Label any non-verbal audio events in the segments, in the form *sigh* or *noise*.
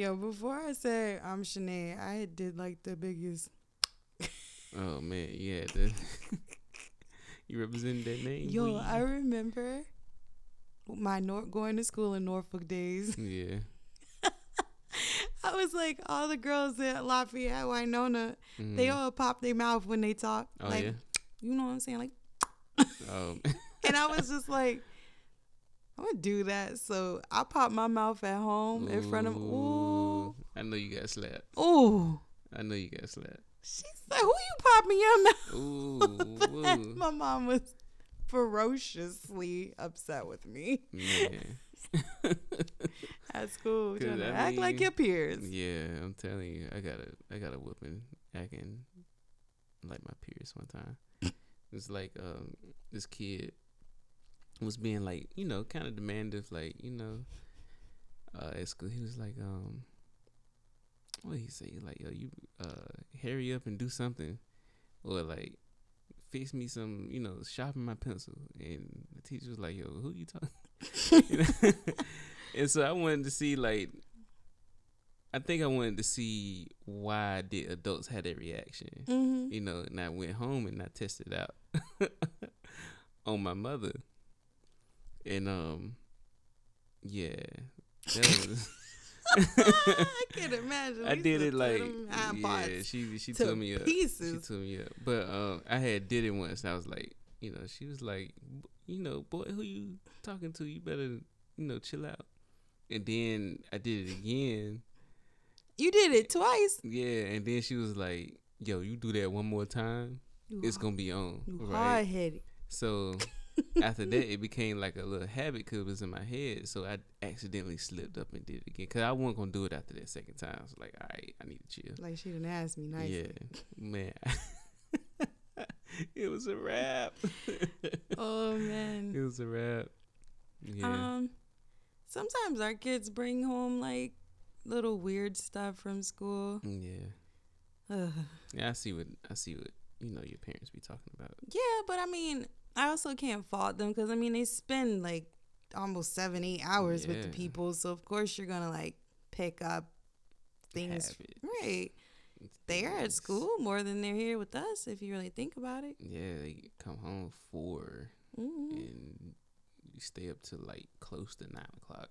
Yo, before I say I'm Shanae, I did like the biggest. *laughs* Oh man, yeah, the, *laughs* you represent that name. Yo. I remember my Nor- going to school in Norfolk days. *laughs* yeah. I was like, all the girls at Lafayette, Winona, they mhm. all pop their mouth when they talk. Oh like, yeah. you know what I'm saying? Like, Um, and I was just like, I'm gonna do that. So I popped my mouth at home in front of. Ooh, I know you got slapped. ooh. I know you got slapped. She said, "Who you popping your mouth?" *laughs* Ooh, ooh. my mom was ferociously upset with me man. at school, *laughs* trying to I act like your peers. Yeah, I'm telling you, I got a I got a whooping acting like my peers one time. It's like um this kid was being like, you know, kind of demandative, like, you know, uh at school he was like, um what did he say? Like, yo, you uh hurry up and do something. Or like fix me some, you know, sharpen my pencil. And the teacher was like, yo, who you talking? *laughs* *laughs* And so I wanted to see like I think I wanted to see why did adults had that reaction. Mm-hmm. You know, and I went home and I tested out *laughs* on my mother. And um yeah. *laughs* That was *laughs* I can't imagine. I did it like yeah, she she to told me up. She pieces. told me up. But um I had did it once I was like, you know, she was like, you know, boy, who you talking to? You better, you know, chill out. And then I did it again. You did it twice. Yeah, and then she was like, "Yo, you do that one more time, You, it's gonna be on." you Right. hard headed. So after that, it became like a little habit because it was in my head. So I accidentally slipped up and did it again because I wasn't gonna do it after that second time. Was like, "All right, I need to chill." Like she didn't ask me nicely. Yeah, man, *laughs* it was a wrap. *laughs* Oh man. it was a wrap. Yeah. Um, sometimes our kids bring home like little weird stuff from school. yeah. Ugh. Yeah, I see what I see what you know your parents be talking about. Yeah, but I mean, I also can't fault them because I mean they spend like almost seven, eight hours with the people, so of course you're gonna like pick up things. Right, they are at school more than they're here with us. If you really think about it. Yeah, they come home four hmm and you stay up to like close to nine o'clock.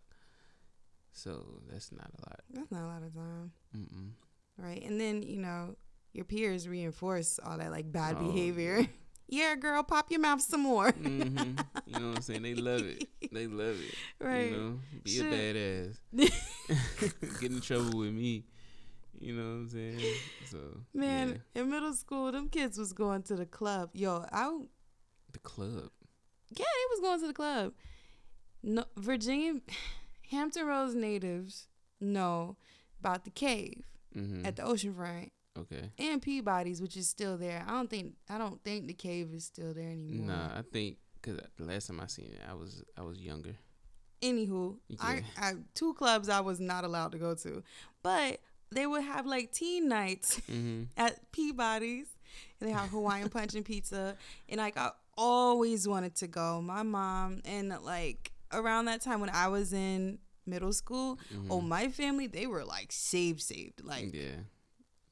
So that's not a lot. That's not a lot of time, Mm-mm. right? And then you know your peers reinforce all that like bad Oh, behavior. *laughs* yeah, girl, pop your mouth some more. hmm You know what I'm saying? They love it. They love it. Right. You know, be Shit. a badass. *laughs* Get in trouble with me. You know what I'm saying? So Man, yeah. in middle school, them kids was going to the club. Yo, I the club. Yeah, they was going to the club. No, Virginia, Hampton Roads natives know about the cave hmm at the oceanfront okay. and Peabody's, which is still there. I don't think I don't think the cave is still there anymore. Nah, I think because the last time I seen it, I was I was younger. Anywho, I, Yeah. I two clubs I was not allowed to go to, but they would have like teen nights *laughs* hmm at Peabody's, and they have Hawaiian *laughs* punch and pizza, and like I always wanted to go. My mom and like around that time when I was in middle school, oh my family they were like saved, saved, like Mm-hmm. yeah,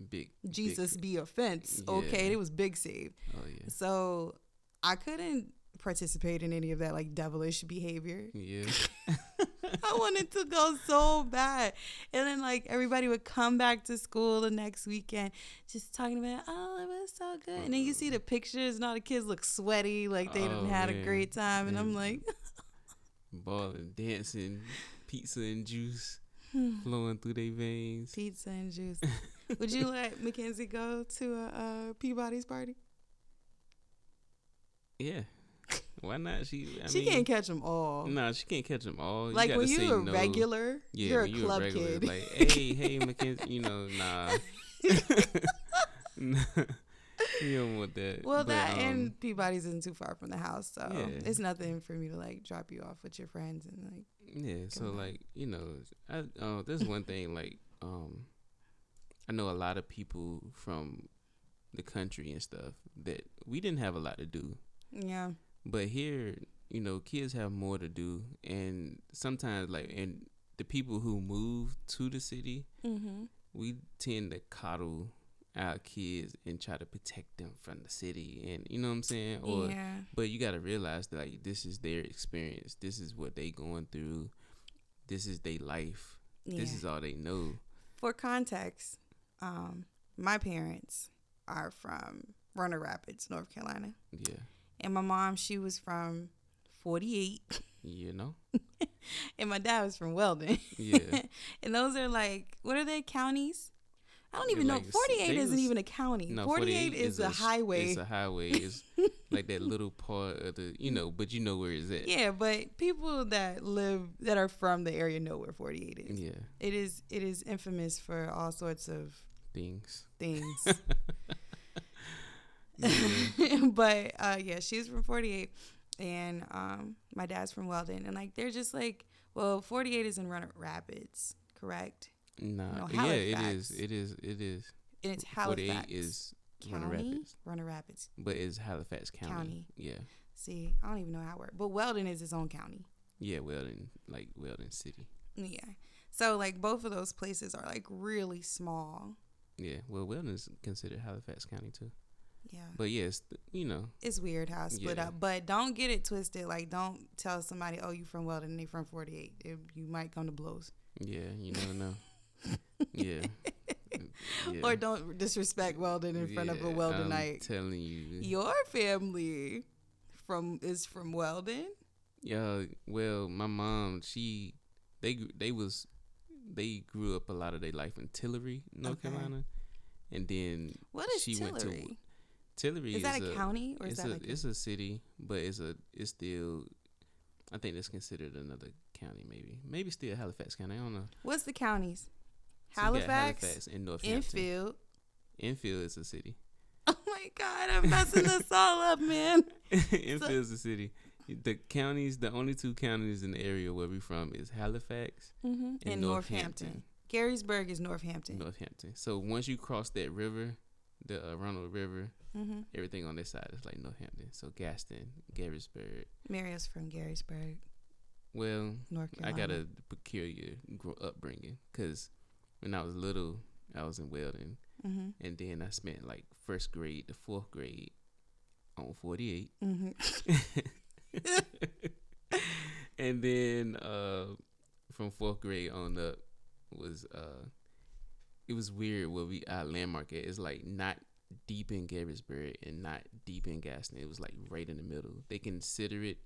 big Jesus big- be offense. Yeah. Okay, it was big save. oh yeah, So I couldn't participate in any of that like devilish behavior. yeah. *laughs* I wanted to go so bad. And then like everybody would come back to school the next weekend just talking about, oh, it was so good. And then you see the pictures and all the kids look sweaty, like they Oh, didn't had a great time. And I'm like, *laughs* balling, dancing, pizza and juice. Flowing through their veins. pizza and juice. Would you *laughs* let Mackenzie go to a, a Peabody's party? Yeah, why not? She, I she mean, can't catch them all. No, she can't catch them all. like you when you're a no. regular, yeah, you're a you club regular, kid. Like, *laughs* hey, hey, Mackenzie, you know, nah. *laughs* Nah, you don't want that. well, But, that um, and Peabody's isn't too far from the house, so Yeah. it's nothing for me to like drop you off with your friends and like. Yeah, so like you know, I uh, there's one thing like um, I know a lot of people from the country and stuff that we didn't have a lot to do, Yeah. but here you know kids have more to do, and sometimes like and the people who move to the city, Mm-hmm. we tend to coddle our kids and try to protect them from the city, and you know what I'm saying? Or yeah. but you got to realize that like this is their experience. This is what they going through. This is their life. yeah. This is all they know. For context, um, my parents are from Roanoke Rapids, North Carolina, Yeah, and my mom she was from 48, you know. *laughs* and my dad was from Weldon. Yeah, *laughs* and those are like what are they counties? I don't even know. like s- 48 isn't even a county. no. 48, is, a sh- highway. It's a highway. It's *laughs* like that little part of the you know, but you know where it's at. yeah, but people that live that are from the area know where 48 is. Yeah, It is it is infamous for all sorts of things. things. *laughs* *laughs* But uh, yeah, she's from 48, and um, my dad's from Weldon, and like they're just like, well, 48 is in Roanoke Rapids, correct? Nah, No, yeah, it is. It is. It is. And it's Forty-eight Halifax is County, Roanoke Rapids, Roanoke Rapids. but it's Halifax County. County. Yeah, See, I don't even know how it works, but Weldon is its own county. yeah. Weldon, like Weldon City. Yeah. So like both of those places are like really small. Yeah, well, Weldon is considered Halifax County too. Yeah. But yes, you know, It's weird how it's split Yeah. up, but don't get it twisted. Like, don't tell somebody, "Oh, you from Weldon and they from 48." It, you might come to blows. yeah, you never know. *laughs* yeah. *laughs* yeah. Or don't disrespect Weldon in front of a Yeah, I'm telling you. Your family from is from Weldon. Yeah, well, my mom, she, they, they was, they grew up a lot of their life in Tillery, North Okay. Carolina, and then What is She went to- Tillery? Tillery is that a, county or is it's that a, like a, it's a city, but it's a, it's still, I think it's considered another county, maybe, maybe still Halifax County. I don't know. what's the counties? So Halifax, Halifax, and Northampton. Enfield. Enfield is a city. *laughs* Oh my God, I'm messing this all up, man. *laughs* Enfield is a city. The counties, the only two counties in the area where we're from is Halifax Mm-hmm. and, And Northampton. Garysburg is Northampton. Northampton. So once you cross that river, the uh, Roanoke River, mm-hmm. everything on this side is like Northampton. So Gaston, Garysburg. Mario's from Garysburg, Well, North I got a peculiar upbringing because when I was little, I was in Weldon, Mm-hmm. and then I spent like first grade to fourth grade on 48. Mm-hmm. *laughs* and then uh, from fourth grade on up was uh, it was weird where we our landmark at is like not deep in Garysburg and not deep in Gaston. It was like right in the middle. They consider it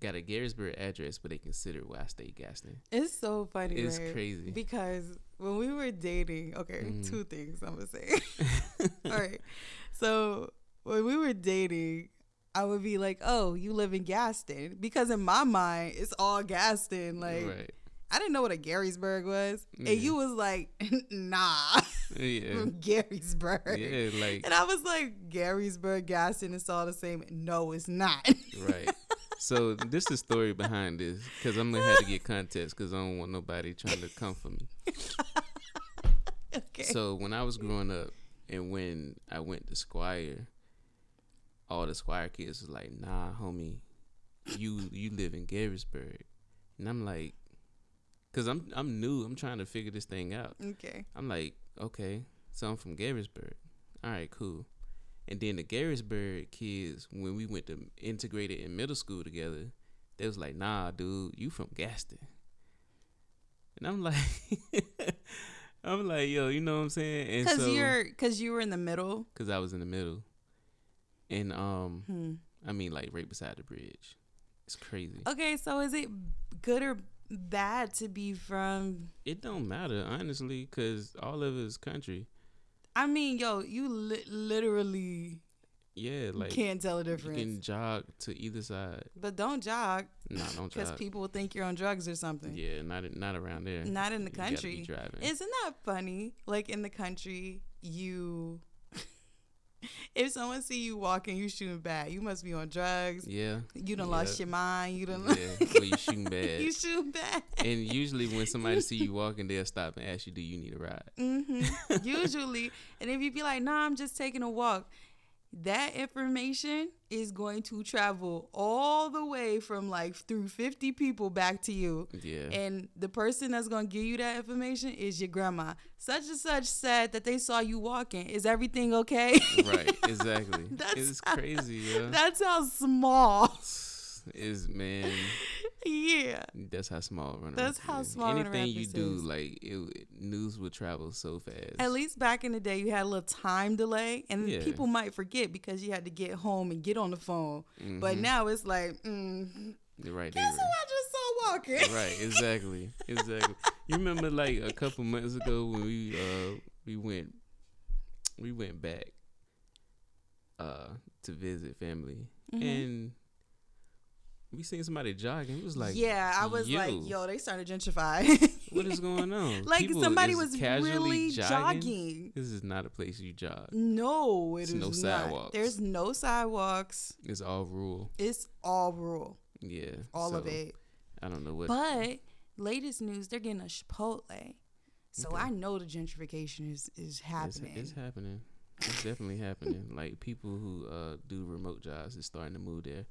got a Garysburg address, but they consider where I stay Gaston. It's so funny. It's right? crazy. because when we were dating, okay, Mhm. two things I'm gonna say. *laughs* *laughs* All right, so when we were dating, I would be like, "Oh, you live in Gaston," because in my mind, it's all Gaston. Like right. I didn't know what a Garysburg was, Yeah. and you was like, *laughs* "Nah, Yeah. Garysburg." Yeah, like And I was like, Garysburg, Gaston, it's all the same. No, it's not. right. So this is the story behind this because I'm gonna have to get context because I don't want nobody trying to come for me. okay. So when I was growing up and when I went to Squire, all the Squire kids was like, "Nah, homie, you you live in Garysburg," and I'm like, "Cause I'm I'm new. I'm trying to figure this thing out." okay. I'm like, "Okay, so I'm from Garysburg. All right, cool." And then the Garysburg kids, when we went to integrated in middle school together, they was like, "Nah, dude, you from Gaston." And I'm like, *laughs* I'm like, yo, you know what I'm saying? And Because so, you're, because you were in the middle. cause I was in the middle, and um, Hmm. I mean, like right beside the bridge. It's crazy. Okay, so is it good or bad to be from? It don't matter honestly, cause all of it is country. I mean, yo, you li- literally Yeah, like can't tell the you difference. can jog to either side. but don't jog Nah, don't jog. because people will think you're on drugs or something. Yeah, not not around there. Not in the You country. driving. Isn't that funny? Like in the country, you. *laughs* if someone see you walking, you shooting bad. You must be on drugs. yeah, You done Yeah. lost your mind. You done. yeah. *laughs* Well, you shooting bad. *laughs* you shooting bad. and usually when somebody see you walking, they'll stop and ask you, "Do you need a ride?" hmm Usually, and if you be like, "Nah, I'm just taking a walk," that information is going to travel all the way from like through 50 people back to you. Yeah. And the person that's going to give you that information is your grandma. Such and such said that they saw you walking. Is everything okay? right. Exactly. *laughs* That's it's how- crazy, yeah. *laughs* That's how small. *laughs* Is man. *laughs* yeah. That's how small Runner That's how is. small Anything you do, is. like it, news would travel so fast. At least back in the day, you had a little time delay, and Yeah. people might forget because you had to get home and get on the phone. But Mhm. now it's like, mm, You're right. guess who I just saw walking? right exactly *laughs* exactly you remember like a couple months ago when we uh we went we went back uh to visit family Mhm. and we seen somebody jogging it was like yeah, I was like, yo. they started to gentrify. *laughs* what is going on like People somebody was really jogging. this is not a place you jog No, it is There's no not. sidewalks. There's no sidewalks. it's all rural It's all rural, yeah all of it. i don't know what But latest news, they're getting a Chipotle. So Okay. I know the gentrification is is it's, happening. it's happening it's definitely happening like people who uh do remote jobs is starting to move there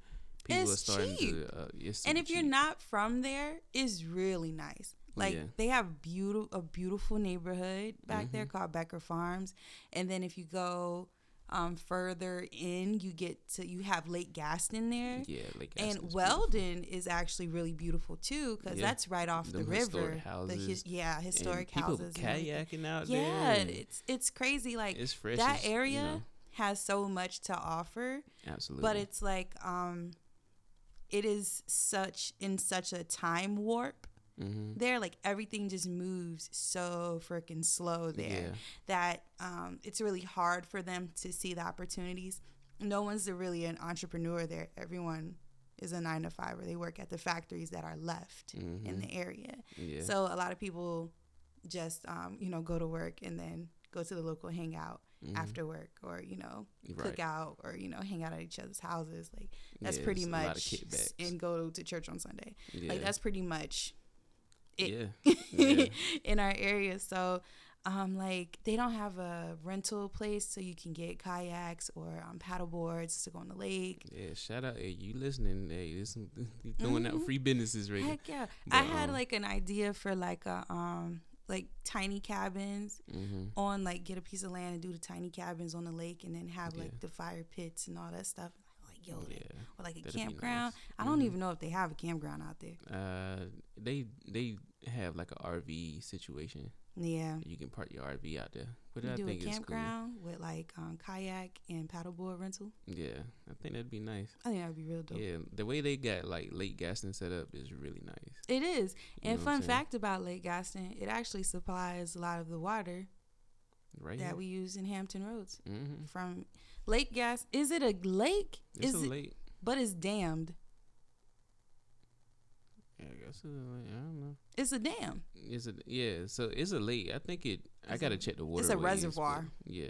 people It's are starting cheap. to uh, and if you're not from there, it's really nice. Like Yeah. they have beautiful a beautiful neighborhood back there Mm-hmm. called Becker Farms, and then if you go um, further in, you get to you have Lake Gaston there. Yeah, Lake Gaston. And Weldon is actually really beautiful too, because Yeah. that's right off the Them river. historic The his, yeah, historic and houses. People kayaking out yeah, there. and it's it's crazy. Like it's fresh. that as, area you know, has so much to offer, absolutely. but it's like um, it is such in such a time warp hmm there like everything just moves so freaking slow there Yeah. that um, it's really hard for them to see the opportunities no one's really an entrepreneur there everyone is a nine to five or they work at the factories that are left in Mhm. the area Yeah. so a lot of people just um, you know go to work and then go to the local hangout Mhm. after work or you know Right. cook out or you know hang out at each other's houses like that's Yeah, pretty it's a lot of much and go to church on sunday yeah. like that's pretty much it *laughs* yeah. in our area. So, um, like they don't have a rental place so you can get kayaks or um, paddle boards to go on the lake. Yeah, shout out. Hey, you listening? Hey, this some, *laughs* you throwing out Mhm. free businesses right Heck yeah! I had um, like an idea for like a um like tiny cabins Mm-hmm. on like get a piece of land and do the tiny cabins on the lake and then have like Yeah. the fire pits and all that stuff. Like yo, Yeah. or like a that'd campground. nice. I don't Mhm. even know if they have a campground out there. Uh, they they have like a RV situation. Yeah. You can park your RV out there, which You I do a think cool. campground with like um, kayak and paddleboard rental. Yeah, I think that'd be nice. I think that would be real dope. Yeah, the way they got like Lake Gaston set up is really nice. It is. You And know what I'm fun fact about Lake Gaston, it actually supplies a lot of the water Right. that we use in Hampton Roads. Mm-hmm. From Lake Gas, is it a lake? It's is a it? lake. But it's dammed. Guess it's a lake. I don't know. It's a dam It's a yeah. So it's a lake. I think it. I gotta a- check the water. it's a reservoir. Yeah,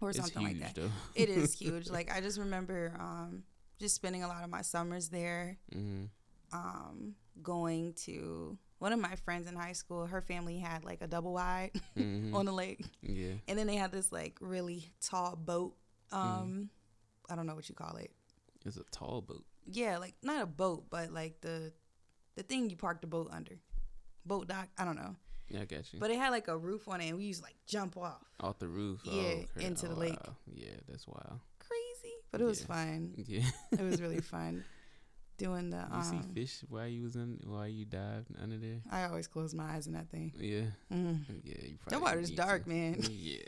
or it's something huge like that. though. It is *laughs* huge. Like I just remember um, just spending a lot of my summers there. mm-hmm. Um, going to one of my friends in high school. Her family had like a double wide *laughs* Mm-hmm. on the lake, yeah. and then they had this like really tall boat. Um, I don't know what you call it. It's a tall boat. Yeah, like not a boat, but like the the thing you park the boat under. Boat dock, I don't know. Yeah, I got you. But it had like a roof on it and we used to like jump off. Off the roof. Yeah, oh, into the Oh, lake. wow. Yeah, that's wild. Crazy. But it was Yeah. fun. *laughs* Yeah. It was really fun doing the you see um fish while you was in while you dived under there. I always close my eyes in that thing. Yeah. Mm. Yeah. You That probably water's dark, to. man. *laughs* Yeah.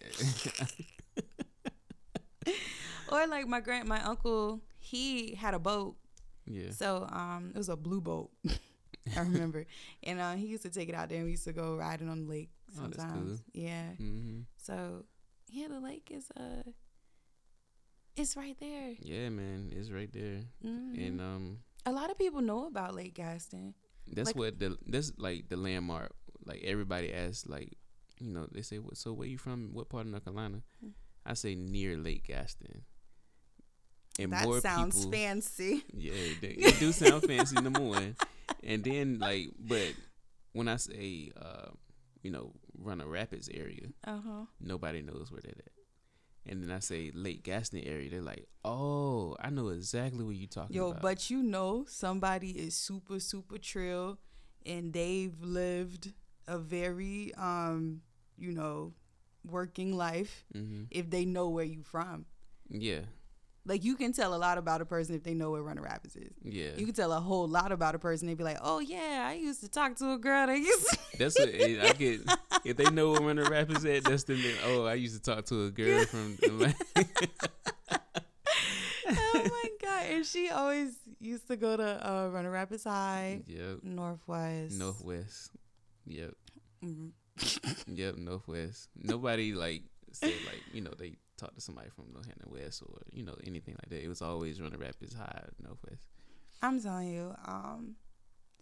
*laughs* Or like my grand my uncle, he had a boat. yeah. So um it was a blue boat. *laughs* I remember. *laughs* and uh, he used to take it out there and we used to go riding on the lake Oh, sometimes. cool. Yeah. Mm-hmm. So yeah, the lake is uh it's right there. Yeah, man, it's right there, Mhm. and um, a lot of people know about Lake Gaston. that's Like- what the that's like the landmark. Like everybody asks, like you know, they say, "What? So where you from? What part of North Carolina?" Mm. I say near Lake Gaston. And that more sounds people, fancy. Yeah, it, do- sound fancy. Number one, and then like, but when I say, uh, you know, Roanoke Rapids area, Uh huh. nobody knows where that at. and then I say Lake Gaston area, they're like, "Oh, I know exactly what you're talking Yo, about." but you know somebody is super super trill and they've lived a very um, you know, working life hmm if they know where you from. yeah, Like you can tell a lot about a person if they know where Roanoke Rapids is. yeah. You can tell a whole lot about a person. They'd be like, "Oh yeah, I used to talk to a girl that used." To- *laughs* That's what *laughs* I get. If they know where Roanoke Rapids at, that's the oh, I used to talk to a girl from. *laughs* oh my god! And she always used to go to uh, Roanoke Rapids High, yep, Northwest, Northwest. Yep, Mhm. yep, Northwest. Nobody like said like you know they talked to somebody from North Northampton West or you know anything like that. It was always Roanoke Rapids High, Northwest. I'm telling you. Um,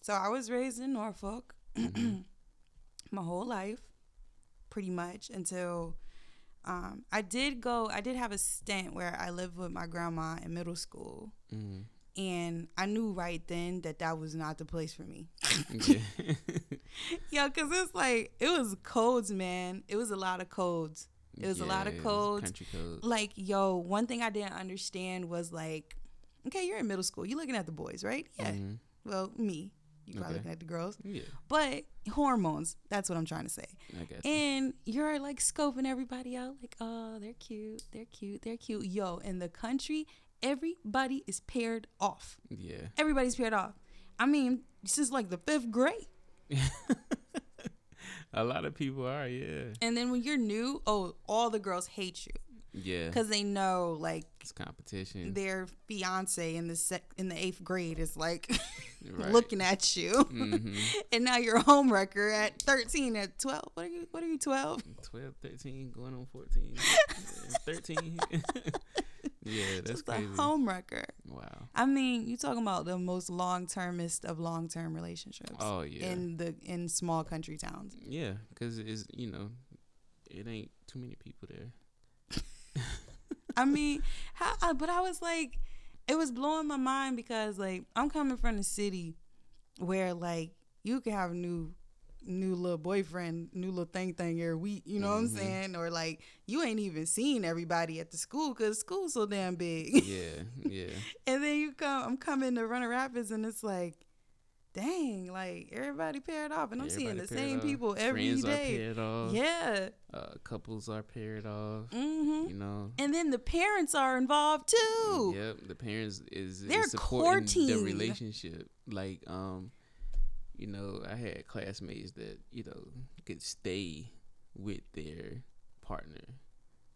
so I was raised in Norfolk Mhm. *clears throat* my whole life, pretty much until um, I did go. I did have a stint where I lived with my grandma in middle school, Mhm. and I knew right then that that was not the place for me. Yeah. *laughs* Yo, cause it's like it was codes, man. It was a lot of codes. It was a lot of codes. Country code. Like, yo, one thing I didn't understand was like, okay, you're in middle school. You're looking at the boys, right? Yeah. Mhm. Well, me. You probably Okay. looking at the girls. Yeah, But hormones, that's what I'm trying to say. I you. And you're like scoping everybody out, like, oh, they're cute, they're cute, they're cute. Yo, in the country, everybody is paired off. Yeah. Everybody's paired off. I mean, this is like the fifth grade. *laughs* *laughs* A lot of people are, yeah. And then when you're new, oh, all the girls hate you Yeah. because they know like It's competition. their fiance in the sec- in the eighth grade is like *laughs* Right. looking at you, hmm *laughs* and now you're a homewrecker at 13, at 12. What are you? What are you? 12? 12, 13, going on 14, 13. Yeah, *laughs* that's Just crazy. a homewrecker. wow. I mean, you talking about the most long termist of long term relationships Oh, yeah. in the in small country towns. yeah, because it's, you know, it ain't too many people there. *laughs* I mean, how, uh, but I was like, it was blowing my mind because like I'm coming from the city where like you can have new new little boyfriend, new little thing thing every week, you know what I'm Mhm. saying? Or like you ain't even seen everybody at the school because school's so damn big. Yeah, *laughs* yeah. and then you come, I'm coming to Roanoke Rapids and it's like, dang, like everybody paired off and I'm seeing the same off. people every Friends day. Yeah. Uh, couples are paired off. hmm You know. And then the parents are involved too. Yep, the parents is, They're is supporting the relationship. Like, um, you know, I had classmates that you know could stay with their partner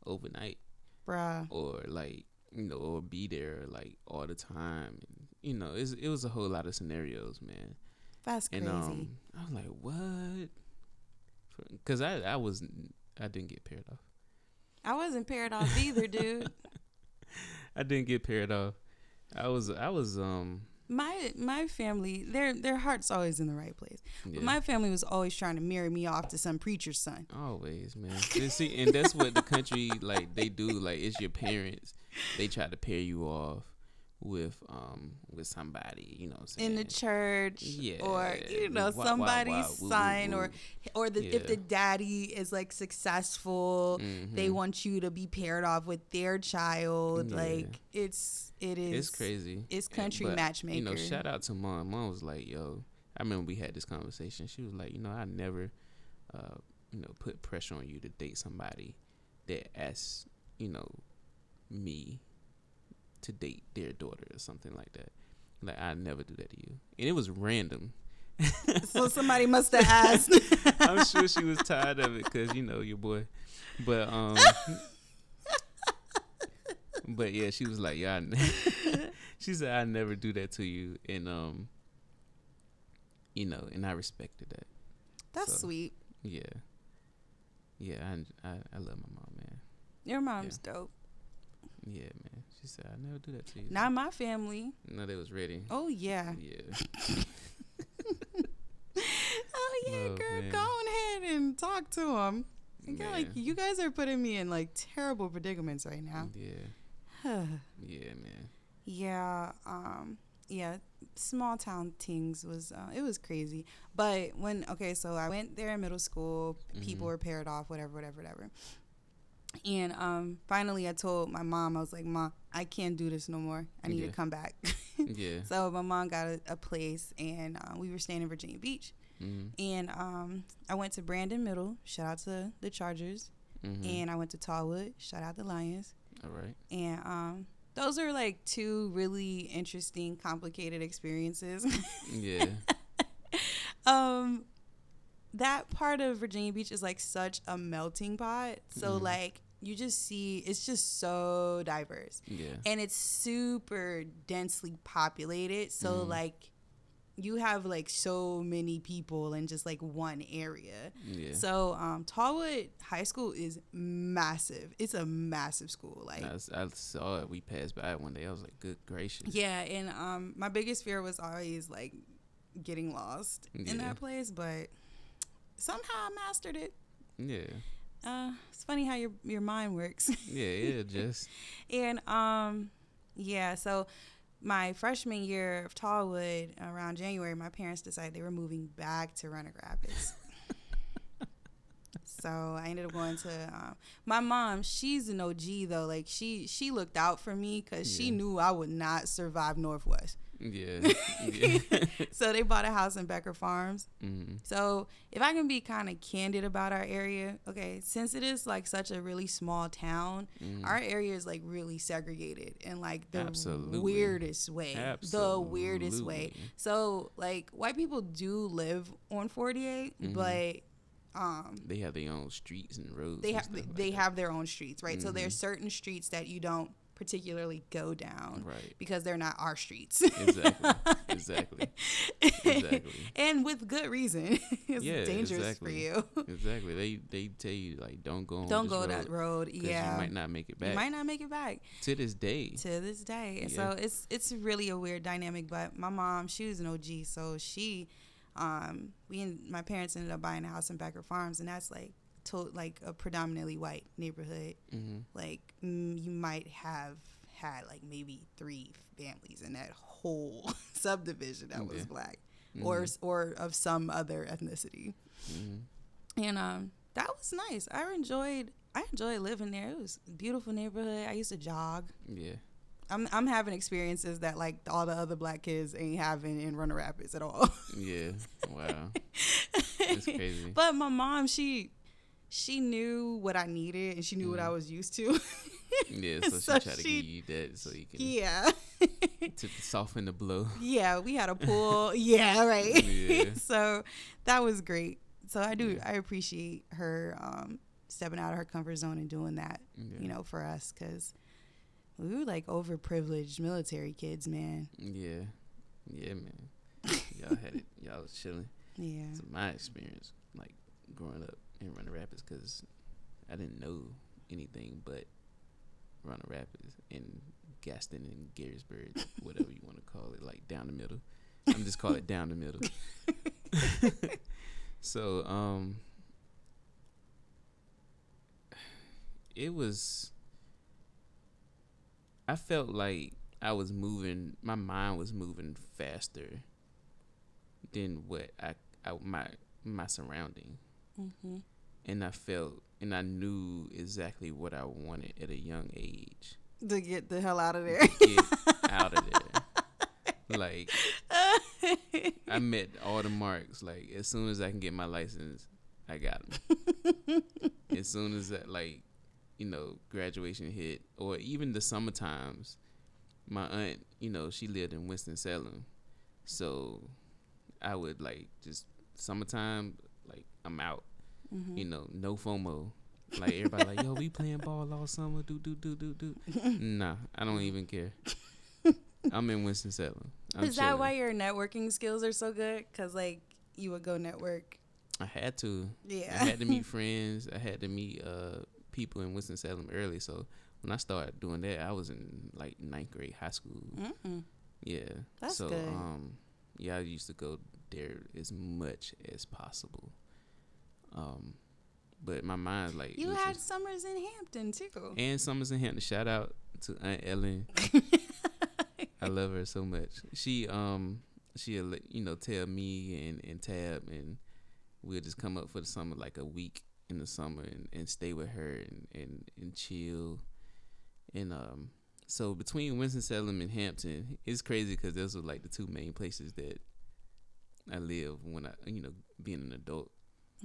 overnight, Bruh. or like you know, or be there like all the time. And, you know, it's, it was a whole lot of scenarios, man. That's crazy. And um, I was like, what? Because I I was I didn't get paired off. I wasn't paired off either, dude. *laughs* I didn't get paired off. I was I was um my my family, their their heart's always in the right place. yeah. But my family was always trying to marry me off to some preacher's son. Always, man. And see, and that's what the country like they do. Like it's your parents. They try to pair you off with um with somebody. You know, In the church, yeah, or you know, Wah, wah, somebody's wah, woo, woo, son, or or the, if the daddy is like successful, they Mhm. want you to be paired off with their child. Yeah. Like it's it is It's crazy. It's And- country but, matchmaker. You know, shout out to mom. Mom was like, "Yo," I remember we had this conversation. She was like, "You know, I never, uh, you know, put pressure on you to date somebody that asks, you know, me to date their daughter or something like that. Like I never do that to you, and it was random. *laughs* so somebody must have asked. *laughs* I'm sure she was tired of it because you know your boy, but um, *laughs* but yeah, she was like, yeah, she said I never do that to you, and um, you know, and I respected that. That's So- sweet. Yeah, yeah, I I, I love my mom, man. Your mom's dope. Yeah, man. She said I never do that to you. Not my family. no, they was ready. Oh yeah. Yeah, *laughs* *laughs* Oh yeah, Oh, girl, man. go ahead and talk to him. like Man. you guys are putting me in like terrible predicaments right now. yeah, *sighs* yeah, man. yeah, um, yeah. Small town things was uh, it was crazy. But when okay, so I went there in middle school. People Mhm. were paired off, whatever, whatever, whatever. And um, finally, I told my mom, I was like, "Mom, I can't do this no more. I need Yeah. to come back." *laughs* Yeah. so my mom got a, a place, and uh, we were staying in Virginia Beach. Mm-hmm. And um, I went to Brandon Middle. Shout out to the Chargers. Mm-hmm. And I went to Tallwood. Shout out the Lions. All right. And um, those are like two really interesting, complicated experiences. *laughs* Yeah. um, that part of Virginia Beach is like such a melting pot. So Mhm. like you just see, it's just so diverse, Yeah. and it's super densely populated. So Mhm. like you have like so many people in just like one area. Yeah. So um, Tallwood High School is massive. It's a massive school. Like I saw it. We passed by it one day. I was like, good gracious. yeah, and um, my biggest fear was always like getting lost in that place, but somehow I mastered it. Yeah. Uh, it's funny how your your mind works. *laughs* Yeah. Yeah. Just. *laughs* and um, yeah, so my freshman year of Tallwood around January, my parents decided they were moving back to Roanoke Rapids. *laughs* so I ended up going to um, my mom. She's an OG though. Like she she looked out for me because she knew I would not survive Northwest. Yeah. *laughs* yeah. *laughs* so they bought a house in Becker Farms. mm-hmm. So if I can be kind of candid about our area, okay, since it is like such a really small town, Mm-hmm. our area is like really segregated in like the Absolutely. weirdest way. The weirdest way. So like white people do live on 48, Mhm. but um They have their own streets and roads. they have stuff like they have their own streets, right? So there's certain streets that you don't particularly go down Right. because they're not our streets. Exactly. *laughs* exactly. Exactly. and with good reason. *laughs* it's Yeah, dangerous exactly. for you. Exactly. They they tell you like don't go on the road. don't go road that road. Yeah. You might not make it back. You might not make it back to this day. to this day. And Yeah. So it's it's really a weird dynamic. But my mom, she was an OG, so she, um, we and my parents ended up buying a house in Becker Farms, and that's like to like a predominantly white neighborhood. Mm-hmm. Like mm, you might have had like maybe three families in that whole *laughs* subdivision that was Yeah. black, or or of some other ethnicity. hmm and um that was nice i enjoyed i enjoyed living there it was a beautiful neighborhood i used to jog Yeah. i'm, I'm having experiences that like all the other black kids ain't having in Roanoke Rapids at all Yeah. Wow. *laughs* It's crazy. but my mom she she knew what i needed and she knew what i Mhm. was used to *laughs* Yeah. So, So she tried to she- give you that so you can yeah *laughs* to soften the blow. *laughs* yeah we had a pool yeah right Yeah. so that was great so i do Yeah. i appreciate her um stepping out of her comfort zone and doing that Yeah. you know, for us because we were like overprivileged military kids, man. Yeah. Yeah, man. Y'all had it. Y'all was chilling. Yeah. So my experience, like growing up in Roanoke Rapids, because I didn't know anything but Roanoke Rapids and Gaston and Garysburg, *laughs* whatever you want to call it, like down the middle. I'm just call it down the middle. *laughs* *laughs* so um, it was. I felt like I was moving. My mind was moving faster than what I, I my my surrounding, Mm-hmm. And I felt and I knew exactly what I wanted at a young age. To get the hell out of there. Get out of there. *laughs* Like I met all the marks. Like as soon as I can get my license, I got them. *laughs* as soon as that, like, you know, graduation hit, or even the summer times, my aunt, you know, she lived in Winston Salem, so I would like just summertime, like I'm out. Mhm. You know, no FOMO. Like everybody, like yo, we playing ball all summer. Do do do do do. *laughs* Nah, I don't even care. *laughs* I'm in Winston Salem. Is that chilling. why your networking skills are so good? Cause like you would go network. I had to. Yeah. I had to meet *laughs* friends. I had to meet uh people in Winston Salem early. So when I started doing that, I was in like ninth grade high school. Mm-mm. Yeah. That's so good. um yeah, I used to go there as much as possible. Um but my mind's like You had just- summers in Hampton too. and Summers in Hampton. Shout out to Aunt Ellen. *laughs* I love her so much. She um she'll you know tell me and and Tab and we'll just come up for the summer like a week in the summer and, and stay with her and, and, and chill. And um, so between Winston Salem and Hampton, it's crazy because those are like the two main places that I live when I, you know, being an adult.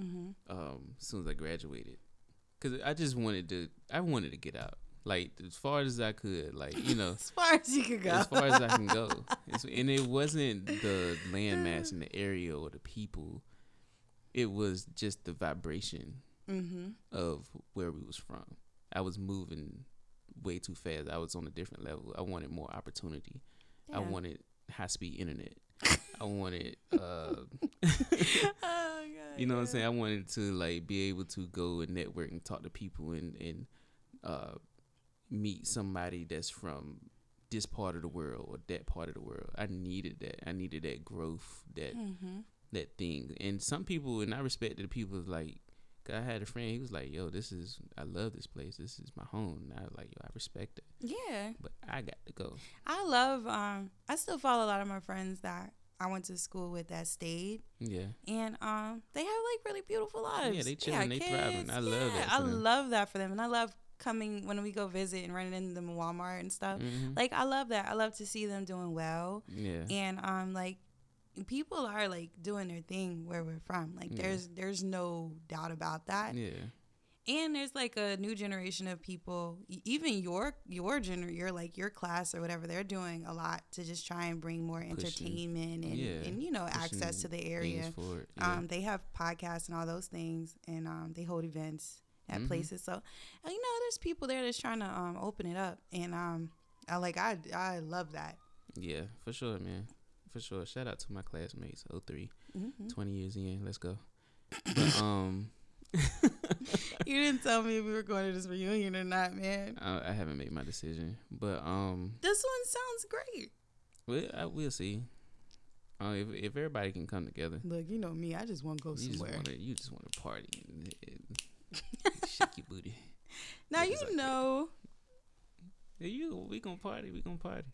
Mm-hmm. Um, as soon as I graduated, because I just wanted to, I wanted to get out, like as far as I could, like you know, *laughs* As far as you could go. as far as I can go. *laughs* It's, and it wasn't the landmass in the area or the people. It was just the vibration mm-hmm. of where we was from. I was moving way too fast. I was on a different level. I wanted more opportunity. I Yeah. wanted high speed internet. I wanted uh *laughs* oh god. you know what I'm saying? I wanted to like be able to go and network and talk to people and and uh, meet somebody that's from this part of the world or that part of the world. I needed that. I needed that growth, that Mm-hmm. that thing. And some people, and I respect the people like. I had a friend. He was like, "Yo, this is I love this place. This is my home." And I was like, "Yo, I respect it, Yeah. but I got to go." I love um I still follow a lot of my friends that I went to school with that stayed Yeah, and um they have like really beautiful lives. Yeah, they chilling, got they thriving. I love Yeah, that I them. love that for them and I love coming when we go visit and running into them Walmart and stuff. Mhm. Like I love that. I love to see them doing well. yeah, And um like people are like doing their thing where we're from. Like Yeah. there's there's no doubt about that. yeah, and there's like a new generation of people even your your gener your like your class or whatever they're doing a lot to just try and bring more Pushing- entertainment and, yeah, and you know access to the area. Yeah. um they have podcasts and all those things and um they hold events at Mhm. places so and, you know there's people there that's trying to um open it up and um i like i i love that Yeah, for sure, man. For sure. Shout out to my classmates, 3 Mhm. 20 years in. Let's go. But *laughs* um *laughs* you didn't tell me if we were going to this reunion or not man I, I haven't made my decision. But um this one sounds great we I, we'll see. Uh, if if everybody can come together. look you know me i just want to go You just somewhere want to you just want to party and, and *laughs* shake your booty. now you like know you we gonna party, we gonna party.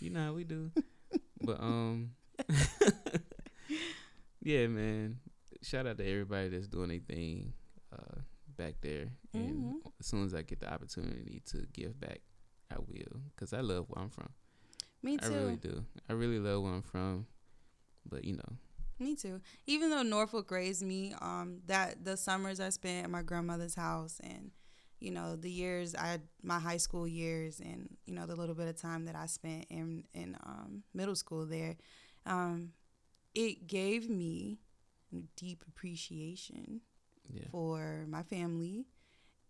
You know how we do. But um *laughs* Yeah, man. Shout out to everybody that's doing their thing uh back there. And Mhm. as soon as I get the opportunity to give back, I will. Cause I love where I'm from. me too. I really do. I really love where I'm from. But you know, Me too. Even though Norfolk raised me, um, that the summers I spent at my grandmother's house and you know the years I my high school years and you know the little bit of time that I spent in in um, middle school there, um, it gave me deep appreciation yeah. for my family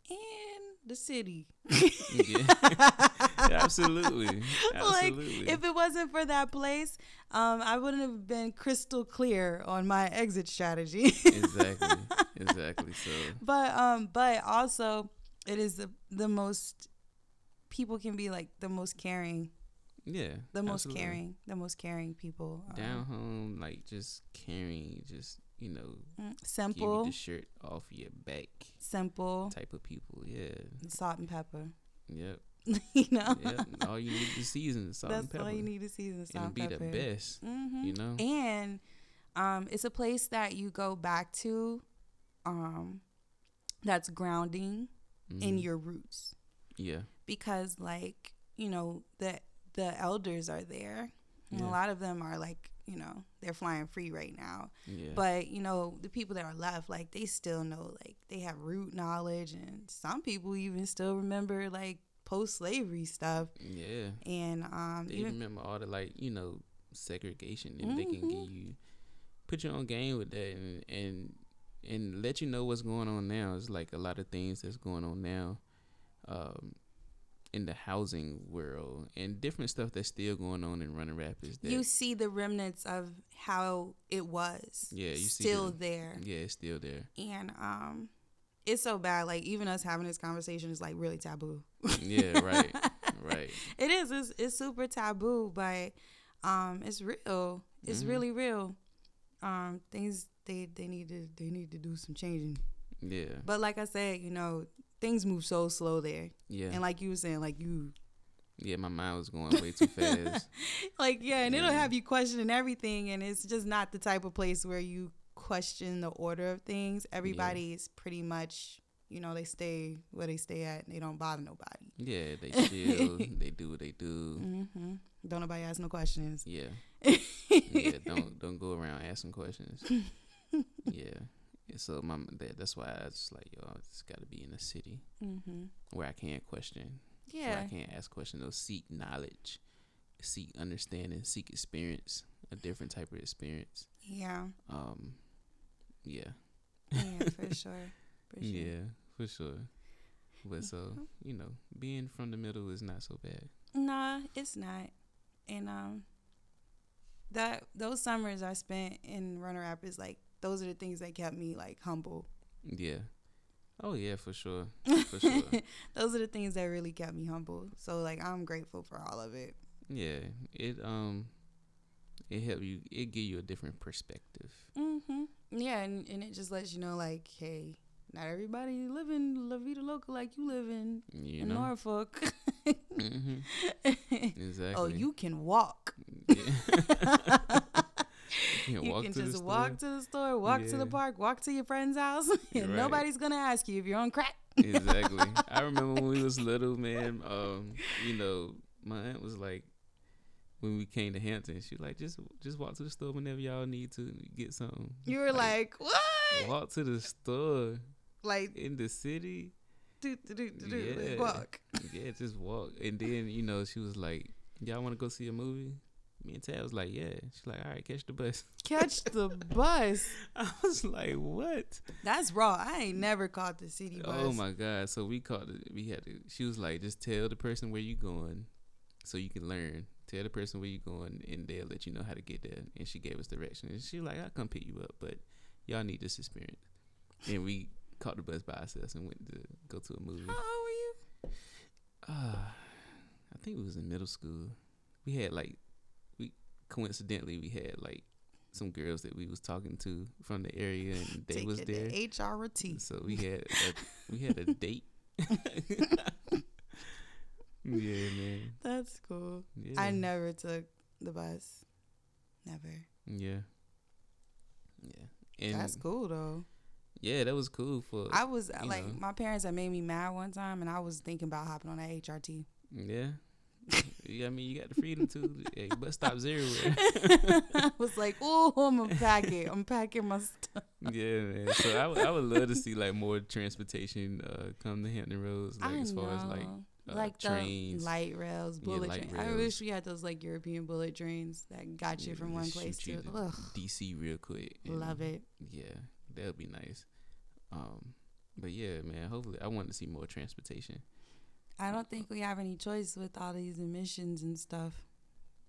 and the city. yeah. *laughs* Absolutely. Like, Absolutely. If it wasn't for that place, um, I wouldn't have been crystal clear on my exit strategy. exactly. Exactly. So *laughs* but um, but also it is the the most people can be like the most caring, yeah. the most absolutely. caring, the most caring people. um, down home, like just caring, just you know, mm, give you simple, the shirt off your back simple, type of people. Yeah, salt and pepper. yep, *laughs* you know, yep. all you need is season, salt that's and pepper, all you need to season salt and and be pepper. the best. hmm You know, and um, it's a place that you go back to, um, that's grounding in Mhm. your roots. Yeah, because like you know the the elders are there. And a lot of them are like you know they're flying free right now. Yeah, but you know the people that are left like they still know like they have root knowledge. And some people even still remember like post-slavery stuff. Yeah. and um They even remember all the like you know segregation, and they can Mhm. give you. Put you on game with that, and and and let you know what's going on now. It's like a lot of things that's going on now, um, in the housing world and different stuff that's still going on in Roanoke Rapids. You see the remnants of how it was Yeah, you see still the- there yeah, it's still there. and um it's so bad like even us having this conversation is like really taboo Yeah, right, right. *laughs* it is it's, it's super taboo but um it's real it's Mhm. really real um things they they need to they need to do some changing Yeah, but like i said you know things move so slow there yeah, and like you were saying like you yeah. My mind was going way too fast. *laughs* like yeah and it'll have you questioning everything and it's just not the type of place where you question the order of things. Everybody's pretty much, you know, they stay where they stay at. And they don't bother nobody. Yeah, they *laughs* chill. they do what they do. hmm Don't nobody ask no questions. Yeah. *laughs* yeah. Don't don't go around asking questions. Yeah. So my that, that's why I was like, yo, it's got to be in a city hmm where I can't question, where Yeah. I can't ask questions, or seek knowledge, seek understanding, seek experience, a different type of experience. Yeah. Um, yeah, Yeah, *laughs* for sure. For sure. yeah, for sure. But so you know, being from the middle is not so bad. Nah, it's not. And um that those summers I spent in Roanoke Rapids, like those are the things that kept me like humble. Yeah. Oh yeah, for sure, for *laughs* sure. those are the things that really kept me humble. So like I'm grateful for all of it. Yeah, it um, it help you. It give you a different perspective. Mhm. Yeah, and, and it just lets you know like, hey, not everybody living La Vida Loca like you live in, You in know. Norfolk. hmm *laughs* Exactly. oh, you can walk. Yeah. *laughs* you walk can to just walk to the store, walk to the park, walk to your friend's house, *laughs* and Right. nobody's gonna ask you if you're on crack. exactly. *laughs* I remember when we was little, man. Um, you know, my aunt was like, when we came to Hampton, she was like, just just walk to the store whenever y'all need to get something. You were like, what? walk to the store Like, in the city. do, do, do, do, Yeah. walk. Yeah, just walk. And then you know, she was like, y'all want to go see a movie? Me and Tad was like, yeah. She's like, all right, catch the bus. *laughs* Catch the bus. I was like, what? That's raw. I ain't never caught the city bus. Oh my god! So we called it. We had to. She was like, just tell the person where you going, so you can learn. Tell the person where you going, and they'll let you know how to get there. And she gave us directions. And she was like, I'll come pick you up, but y'all need this experience. And we caught the bus by ourselves and went to go to a movie. How old were you? Uh, *sighs* I think it was in middle school. We had like, coincidentally we had like some girls that we was talking to from the area, and they Take was there. to HRT. So we had a, we had a date. *laughs* yeah, man. That's cool. Yeah. I never took the bus. Never. Yeah. Yeah. And That's cool though. yeah, that was cool for I was like, know. my parents had made me mad one time, and I was thinking about hopping on that HRT. yeah. Yeah, I mean you got the freedom to yeah, bus stops everywhere. *laughs* I was like, oh, I'm gonna pack it. I'm packing my stuff. yeah, man. So I would love to see like more transportation uh come to Hampton Roads, like I as know. far as like uh, like trains. the light rails, Yeah, bullet light trains. I wish we had those like European bullet trains that got you Yeah, from one place to. you to DC real quick. love it. Yeah, that would be nice. Um, but yeah, man. Hopefully, I want to see more transportation. I don't think we have any choice with all these emissions and stuff.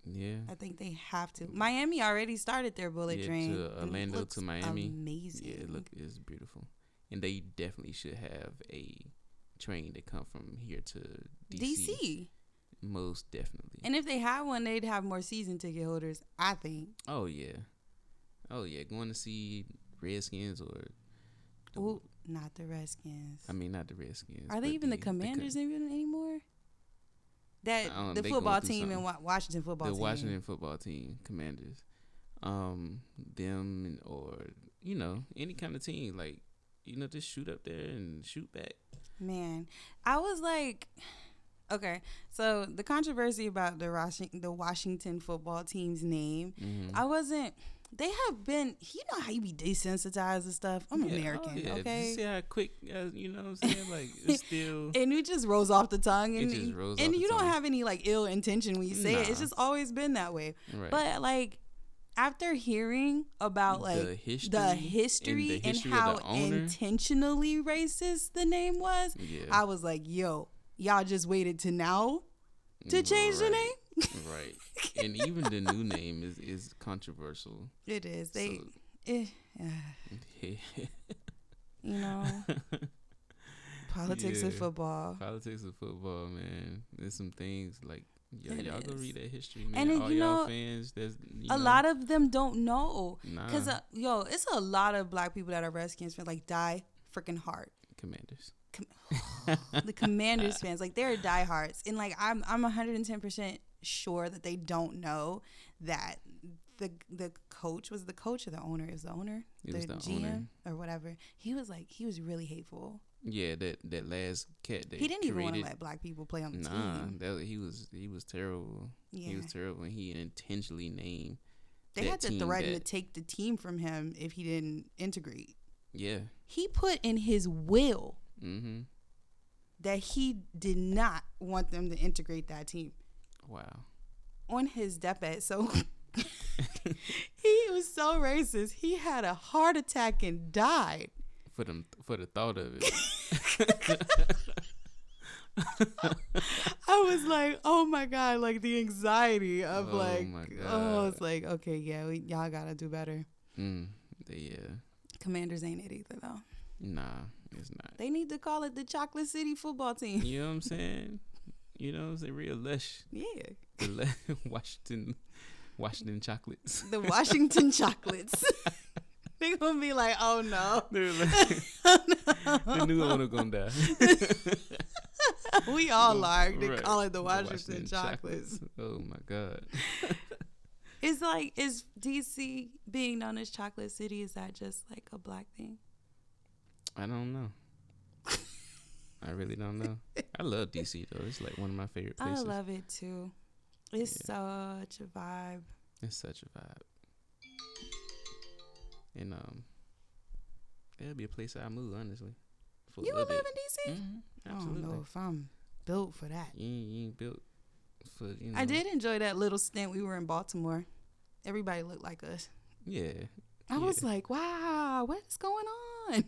Yeah, I think they have to. Miami already started their bullet Yeah, train. to and it Orlando to looks Miami. Amazing. yeah. Look, it's beautiful, and they definitely should have a train that come from here to DC. DC. Most definitely. And if they had one, they'd have more season ticket holders. I think. oh yeah, oh yeah. Going to see Redskins or Ooh, not the Redskins. I mean, not the Redskins. Are they even the, the co- Commanders even anymore? That the football team and. Wa- Washington football the team. The Washington football team, Commanders, um, them or you know any kind of team like you know just shoot up there and shoot back. Man, I was like, *sighs* okay, so the controversy about the Washington, the Washington football team's name, Mhm. I wasn't. They have been, you know how you be desensitized and stuff. I'm Yeah, oh, American, yeah. okay. You see how quick, uh, you know what I'm saying? Like it's *laughs* still. and it just rolls off the tongue, It and and off the you don't have any like ill intention when you say it. It's just always been that way. right. But like after hearing about like the history, the history the and, history of how intentionally racist the name was, yeah, I was like, yo, y'all just waited to now to change the name? Right. And even the new name is is controversial. It is. They, So- eh, uh, *laughs* you know, politics of Yeah. football. Politics of football, man. There's some things like yo, y'all go is. read that history, man. And then, All you y'all know, fans, there's you A know, lot of them don't know. nah, Because, uh, yo, it's a lot of black people that are Redskins fans, like, die freaking hard. commanders. *sighs* the Commanders *laughs* fans, like they're diehards, and like I'm I'm 110 percent sure that they don't know that the the coach was the coach or the owner is the owner It the, the GM owner. or whatever. He was like he was really hateful. Yeah, that that last cat that he didn't even want to let black people play on the Nah, team. that he was he was terrible. Yeah, He was terrible, and he intentionally named. they that had to threaten to take the team from him if he didn't integrate. Yeah. He put in his will Mm-hmm. that he did not want them to integrate that team Wow. on his deathbed. So *laughs* he was so racist. He had a heart attack and died. For them, for the thought of it. *laughs* I was like, oh my god, like the anxiety of Oh like, my oh, it's like, okay, yeah, we, y'all gotta do better. mm, yeah. Commanders ain't it either though. Nah, it's not. They need to call it the Chocolate City football team. You know what I'm saying? *laughs* You know what I'm saying? Real lush. Yeah, The le- *laughs* Washington, Washington chocolates. the Washington Chocolates. *laughs* they gonna be like, oh no, They're like, the new owner gonna die. *laughs* we all are. They Right. call it the Washington, Chocolates. Oh my god. It's like, is DC being known as Chocolate City? Is that just like a black thing? I don't know. I really don't know. *laughs* I love DC though. It's like one of my favorite places. I love it too. It's such a vibe. It's such a vibe. And um, it'll be a place I move honestly. For a You live bit. in DC? Mhm, I don't Absolutely. know if I'm built for that. You, ain't, you ain't built for you know. I did enjoy that little stint we were in Baltimore. Everybody looked like us. Yeah. I was like, wow, what is going on? *laughs*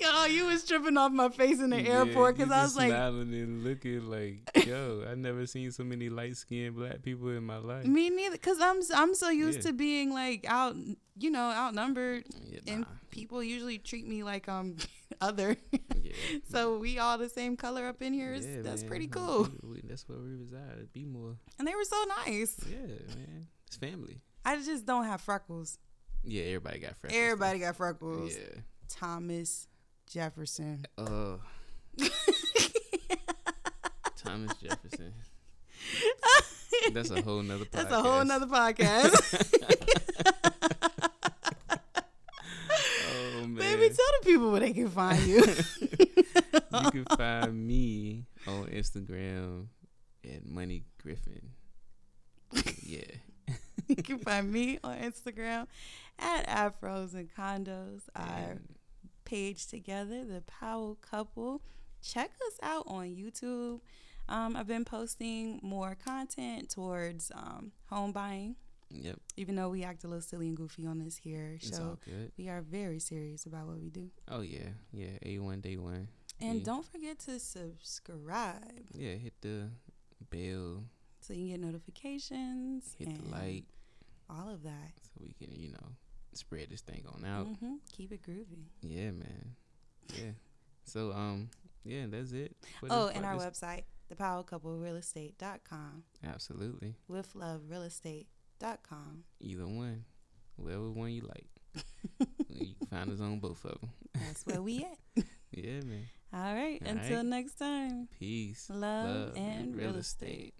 Yo, you was tripping off my face in the Yeah, airport because I was like, smiling and looking like, yo, I never seen so many light skinned black people in my life. me neither. Because I'm, I'm so used Yeah. to being like out, you know, outnumbered. Yeah, And people usually treat me like um *laughs* other. yeah. *laughs* so we all the same color up in here. Yeah, that's man. pretty cool. we- we- that's where we reside. Be more. And they were so nice. Yeah, man. It's family. I just don't have freckles. Yeah, everybody got freckles. Everybody got freckles. Yeah. Thomas Jefferson. Uh, *laughs* Thomas Jefferson. *laughs* That's a whole nother podcast. That's a whole nother podcast. *laughs* Oh man. Baby, tell the people where they can find you. you can find me on Instagram at Money Griffin. Yeah. *laughs* you can find me on Instagram at Afros and Condos. Our page together, the Powell Couple. Check us out on YouTube. Um, I've been posting more content towards um, home buying, yep, even though we act a little silly and goofy on this here show. We are very serious about what we do. Oh yeah, yeah. A one day one. And Yeah. don't forget to subscribe Yeah, hit the bell, so you can get notifications. hit the like, All of that. so we can you know spread this thing on out. hmm Keep it groovy. Yeah, man. Yeah. So um, yeah, that's it. Oh, this and our podcast. website, thepowercouplerealestate.com, Absolutely. with love realestate.com. Either one, whatever one you like. *laughs* you can find us on both of them. That's where we at. *laughs* Yeah, man. All right. All Until right. next time. Peace. Love, and real estate.